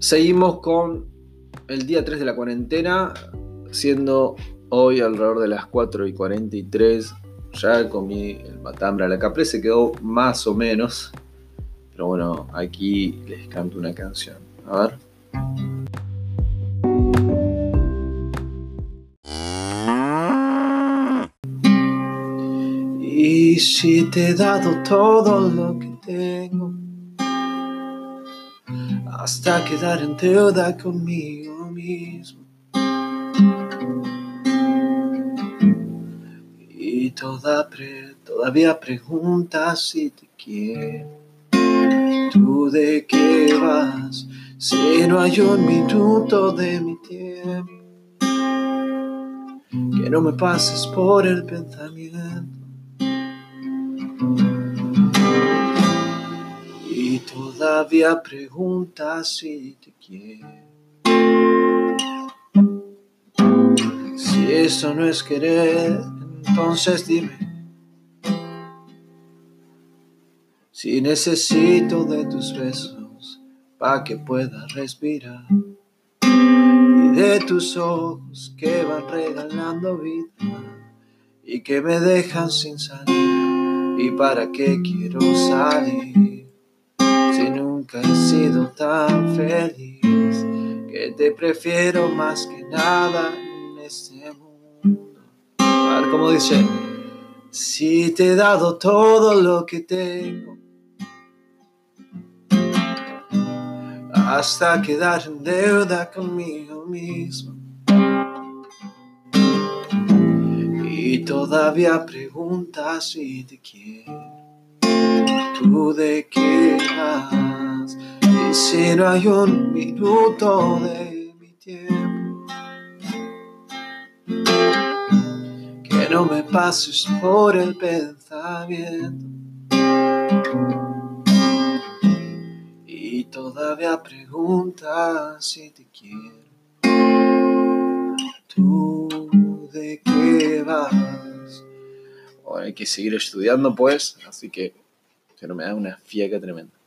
Seguimos con el día 3 de la cuarentena, siendo hoy alrededor de las 4 y 43. Ya comí el matambre a la capre, se quedó más o menos. Pero bueno, aquí les canto una canción. A ver. Y si te he dado todo lo que tengo hasta quedar en deuda conmigo mismo. Y toda todavía preguntas si te quiero. ¿Tú de qué vas? Si no hay un minuto de mi tiempo. Que no me pases por el pensamiento. Todavía preguntas si te quiero. Si eso no es querer, entonces dime. Si necesito de tus besos para que pueda respirar. Y de tus ojos que van regalando vida y que me dejan sin salida. ¿Y para qué quiero salir? Nunca he sido tan feliz que te prefiero más que nada en este mundo. A ver cómo dice, si te he dado todo lo que tengo, hasta quedar en deuda conmigo mismo. Y todavía preguntas si te quiero. ¿Tú de qué vas? Y si no hay un minuto de mi tiempo, que no me pases por el pensamiento. Y todavía preguntas si te quiero. ¿Tú de qué vas? Ahora hay que seguir estudiando, pues, así que, pero me da una fiaca tremenda.